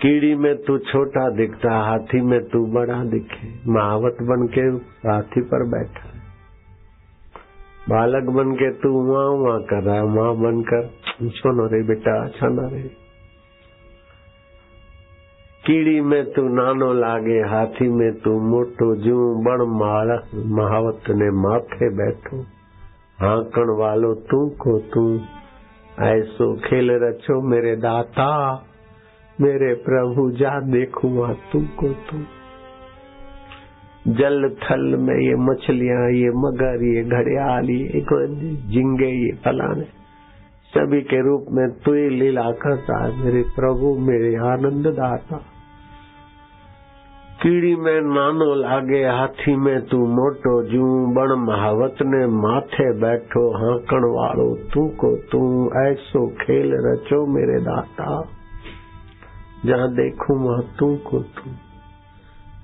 कीड़ी में तू छोटा दिखता, हाथी में तू बड़ा दिखे। महावत बन के हाथी पर बैठा। बालक बन के तू वहाँ वहाँ कर रहा है वहाँ बनकर छो न रे बेटा अच्छा न रे। कीड़ी में तू नानो लागे, हाथी में तू मोटो जू बण माल महावत ने माथे बैठो, हाकण वालो तू को तू। ऐसो खेल रचो मेरे दाता। मेरे प्रभु जा देखूँगा तुमको तू जल थल में ये मछलियाँ, ये मगर, ये घड़ियाल, ये झिंगे, ये फलाने, सभी के रूप में तु लीला करता है मेरे प्रभु, मेरे आनंद दाता। कीड़ी में नानो लागे, हाथी में तू मोटो जू, बण महावत ने माथे बैठो, हाकण वालो तू को तू ऐसो खेल रचो मेरे दाता। जहाँ देखूँ वहाँ तू को तू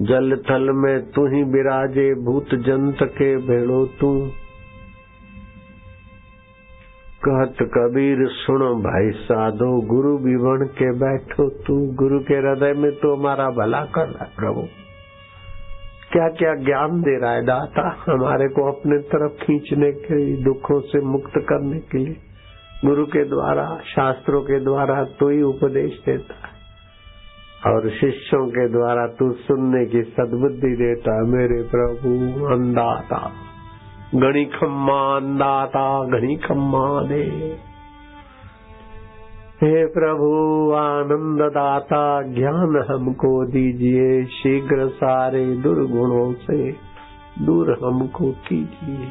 जल थल में तू ही विराजे भूत जंत के भेड़ो तू कहत कबीर, सुनो भाई साधो, गुरु बन के बैठो तू गुरु के हृदय में तो हमारा भला कर रहा प्रभु। क्या क्या ज्ञान दे रहा है दाता हमारे को अपने तरफ़ खींचने के लिए, दुखों से मुक्त करने के लिए। गुरु के द्वारा, शास्त्रों के द्वारा तू ही उपदेश देता है। और शिष्यों के द्वारा तू सुनने की सद्बुद्धि देता मेरे प्रभु अंदाता घणी खम्मा अंदाता घणी खम्मा दे। हे प्रभु आनंद दाता ज्ञान हमको दीजिए, शीघ्र सारे दुर्गुणों से दूर हमको कीजिए।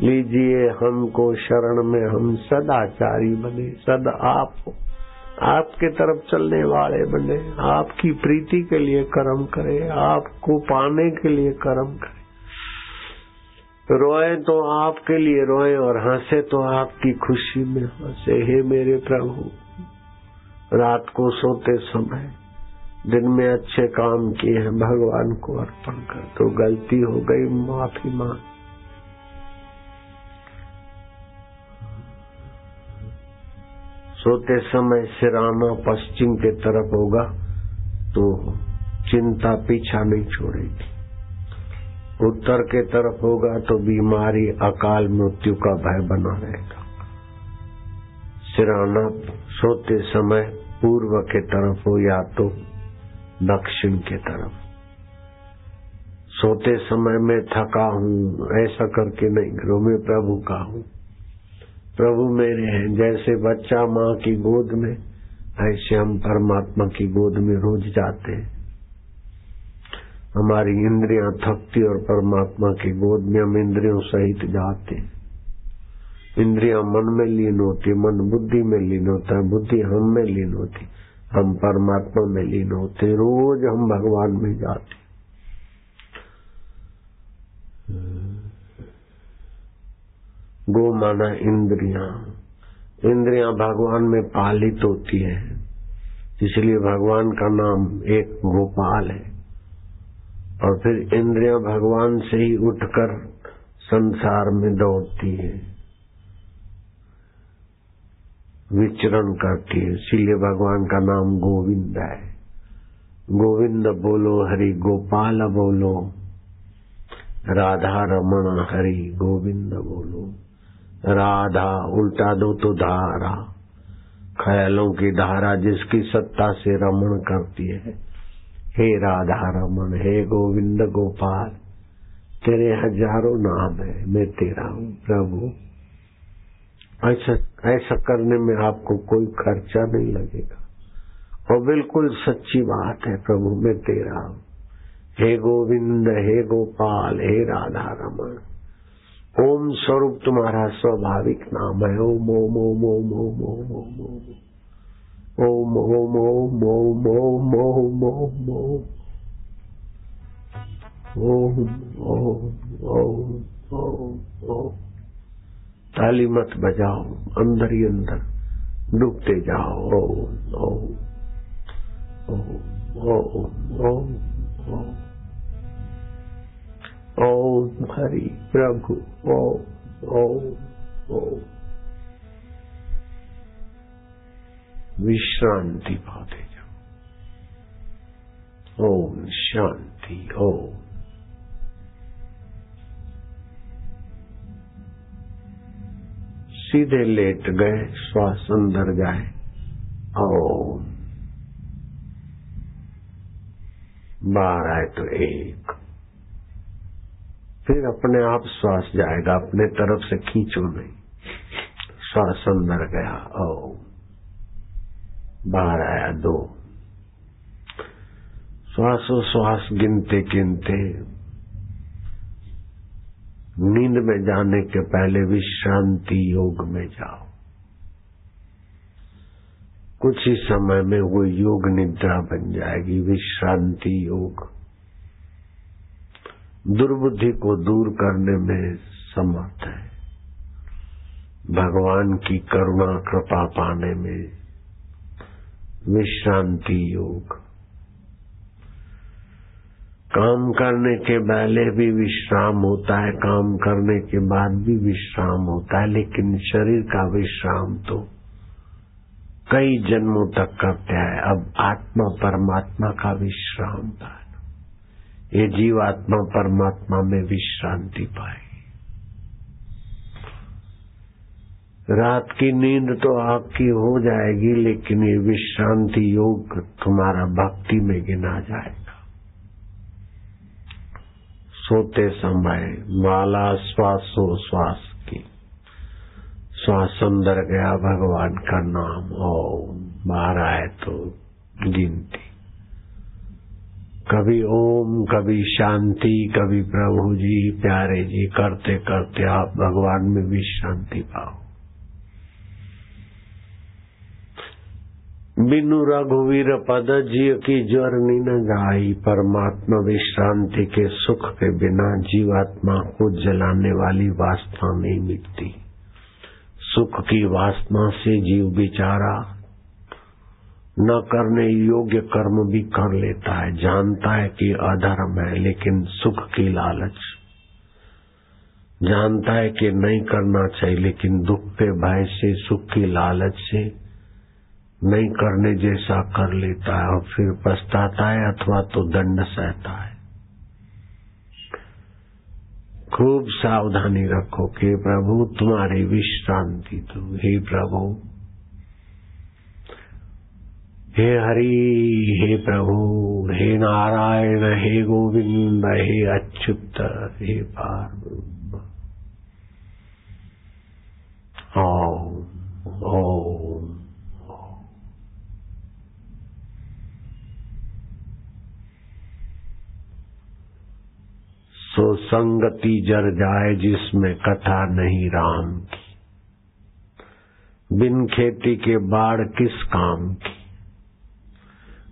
लीजिए हमको शरण में हम सदाचारी बने, सद आप आपके तरफ़ चलने वाले बने, आपकी प्रीति के लिए कर्म करे, आपको पाने के लिए कर्म करे। रोए तो आपके लिए रोए और हंसे तो आपकी खुशी में हंसे। हे मेरे प्रभु, रात को सोते समय दिन में अच्छे काम किए हैं, भगवान को अर्पण कर तो गलती हो गई, माफ़ी मांग। सोते समय सिराना पश्चिम के तरफ़ होगा तो चिंता पीछा नहीं छोड़ेगी। उत्तर के तरफ़ होगा तो बीमारी, अकाल मृत्यु का भय बना रहेगा। सिराना सोते समय पूर्व के तरफ़ हो, या तो दक्षिण के तरफ़। सोते समय में थका हूँ, ऐसा करके नहीं करो मैं प्रभु का हूँ। प्रभु मेरे हैं, जैसे बच्चा माँ की गोद में, ऐसे हम परमात्मा की गोद में रोज जाते हैं। हमारी इंद्रियाँ थकती और परमात्मा की गोद में हम इंद्रियों सहित जाते हैं। इंद्रियाँ मन में लीन होती, मन बुद्धि में लीन होता है बुद्धि हम में लीन होती, हम परमात्मा में लीन होते, रोज हम भगवान में जाते गो माना इंद्रिया। इंद्रिया भगवान में पालित होती है। इसलिए भगवान का नाम एक गोपाल है। और फिर इंद्रिया भगवान से ही उठकर संसार में दौड़ती है। विचरण करती है। इसीलिए भगवान का नाम गोविंद है। गोविंद बोलो हरि, गोपाल बोलो। राधा रमण हरि, गोविंद बोलो। राधा, उल्टा दो तो धारा। ख्यालों की धारा जिसकी सत्ता से रमण करती है। हे राधा रमन, हे गोविंद गोपाल, तेरे हज़ारों नाम है, मैं तेरा हूँ, प्रभु। ऐसा ऐसा करने में आपको कोई खर्चा नहीं लगेगा। और बिल्कुल सच्ची बात है, प्रभु, मैं तेरा हूँ। हे गोविंद, हे गोपाल, हे राधा रमन ओम स्वरूप तुम्हारा स्वाभाविक नाम है Om Om Om Om Om Om Om Om om, om, om, om. Om, om, om, om, om. ताली मत बजाओ अंदर ही अंदर डूबते जाओ ओम ओम ओम ओम ओम ओम हरि प्रभु, ओम ओम ओम। विश्रांति पाते जाओ। ओम शांति, ओम। सीधे लेट गए, श्वास अंदर जाए, ओम। बाहर आए तो एक। फिर अपने आप श्वास जाएगा, अपने तरफ़ से खींचो नहीं। श्वास अंदर गया ओम बाहर आया, दो। श्वास गिनते गिनते, नींद में जाने के पहले विश्रांति योग में जाओ। कुछ ही समय में वो योग निद्रा बन जाएगी, विश्रांति योग। दुर्बुद्धि को दूर करने में समर्थ है। भगवान की करुणा, कृपा पाने में विश्रांति योग। काम करने के पहले भी विश्राम होता है, काम करने के बाद भी विश्राम होता है, लेकिन शरीर का विश्राम तो कई जन्मों तक करते हैं। अब आत्मा, परमात्मा का विश्राम था। ये जीवात्मा परमात्मा में विश्रांति पाए। रात की नींद तो आपकी हो जाएगी, लेकिन ये विश्रांति योग तुम्हारा भक्ति में गिना जाएगा। सोते समय माला श्वासो श्वास की। श्वास अंदर गया, भगवान का नाम ओम। बाहर आए तो गिनती। कभी ओम, कभी शांति, कभी प्रभु जी, प्यारे जी, करते करते आप भगवान में विश्रांति पाओ। बिनु रघुवीर पद जीव की ज्वर न गाई परमात्मा विश्रांति के सुख के बिना जीवात्मा को जलाने वाली वासना नहीं मिटती। सुख की वासना से जीव बिचारा न करने योग्य कर्म भी कर लेता है, जानता है कि अधर्म है, लेकिन सुख की लालच। जानता है कि नहीं करना चाहिए, लेकिन दुख के भय से, सुख की लालच से नहीं करने जैसा कर लेता है, और फिर पछताता है अथवा तो दंड सहता है। खूब सावधानी रखो कि प्रभु, तुम्हारी विश्रांति दो। हे प्रभु हे हरि, हे प्रभु, हे नारायण, हे गोविंद, हे अच्युत, हे पार ओम ओम। सो संगति जर जाए जिसमें कथा नहीं राम की। बिन खेती के बाढ़ किस काम की?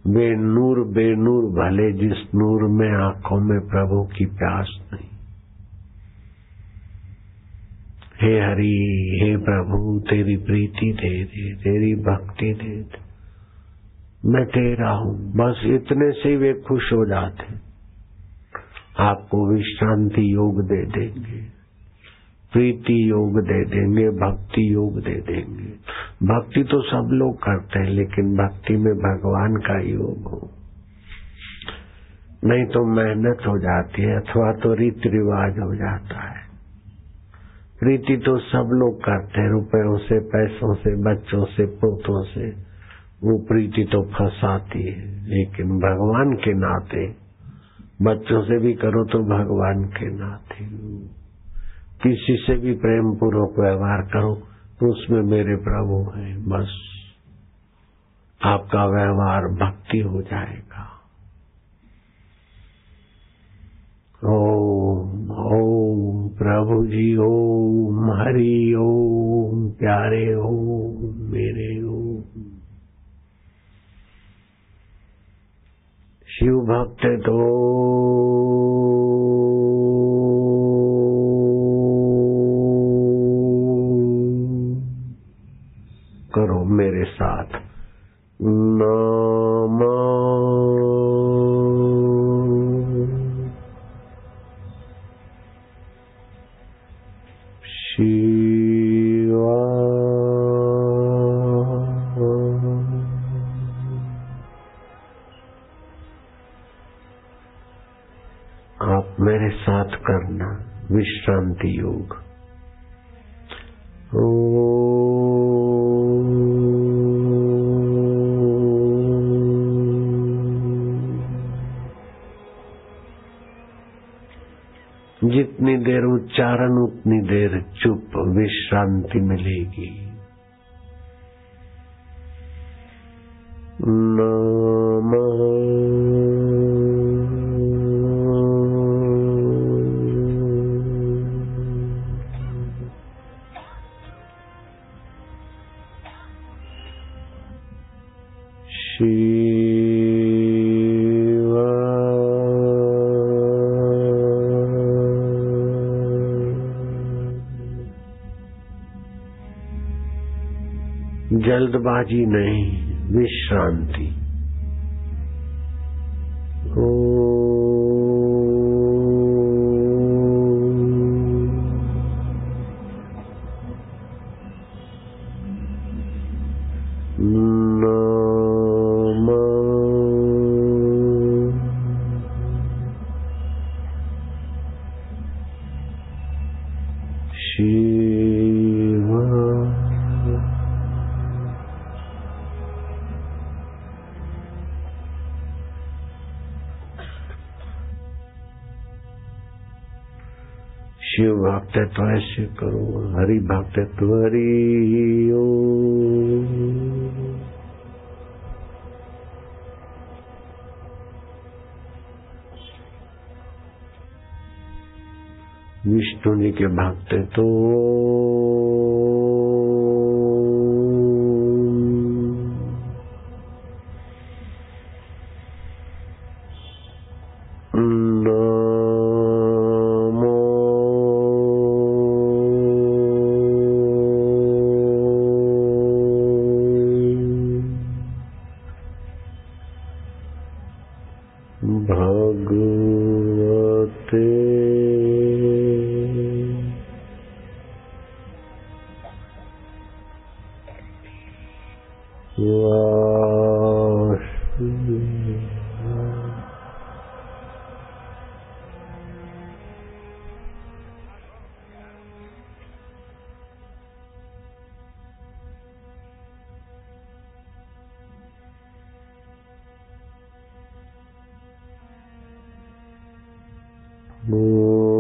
बेनूर बेनूर भले जिस नूर में आँखों में प्रभु की प्यास नहीं। हे हरि, हे प्रभु, तेरी प्रीति दे दे, तेरी भक्ति दे दे। मैं तेरा हूँ, बस इतने से वे खुश हो जाते। आपको विश्रांति योग दे देंगे। प्रीति योग दे देंगे, भक्ति योग दे देंगे। भक्ति तो सब लोग करते हैं, लेकिन भक्ति में भगवान का योग हो। नहीं तो मेहनत हो जाती है, अथवा तो रीति रिवाज हो जाता है। प्रीति तो सब लोग करते हैं, रुपयों से, पैसों से, बच्चों से पोतों से। वो प्रीति तो फंसाती है, लेकिन भगवान के नाते, बच्चों से भी करो तो भगवान के नाते। किसी से भी प्रेम पूर्वक व्यवहार करो तो उसमें मेरे प्रभु हैं, बस। आपका व्यवहार भक्ति हो जाएगा। ओम ओम, प्रभु जी, ओम, हरि ओम, प्यारे ओम, मेरे ओम। शिव भक्त तो करो मेरे साथ। नाम। आप मेरे साथ करना विश्रांति योग। ओ जितनी देर उच्चारण उतनी देर चुप विश्रांति मिलेगी। जल्दबाजी नहीं विश्रांति। शिव भक्त तो ऐसे करो हरि भक्त हरि ओ विष्णु जी के भक्त तो भगवते Mm-hmm.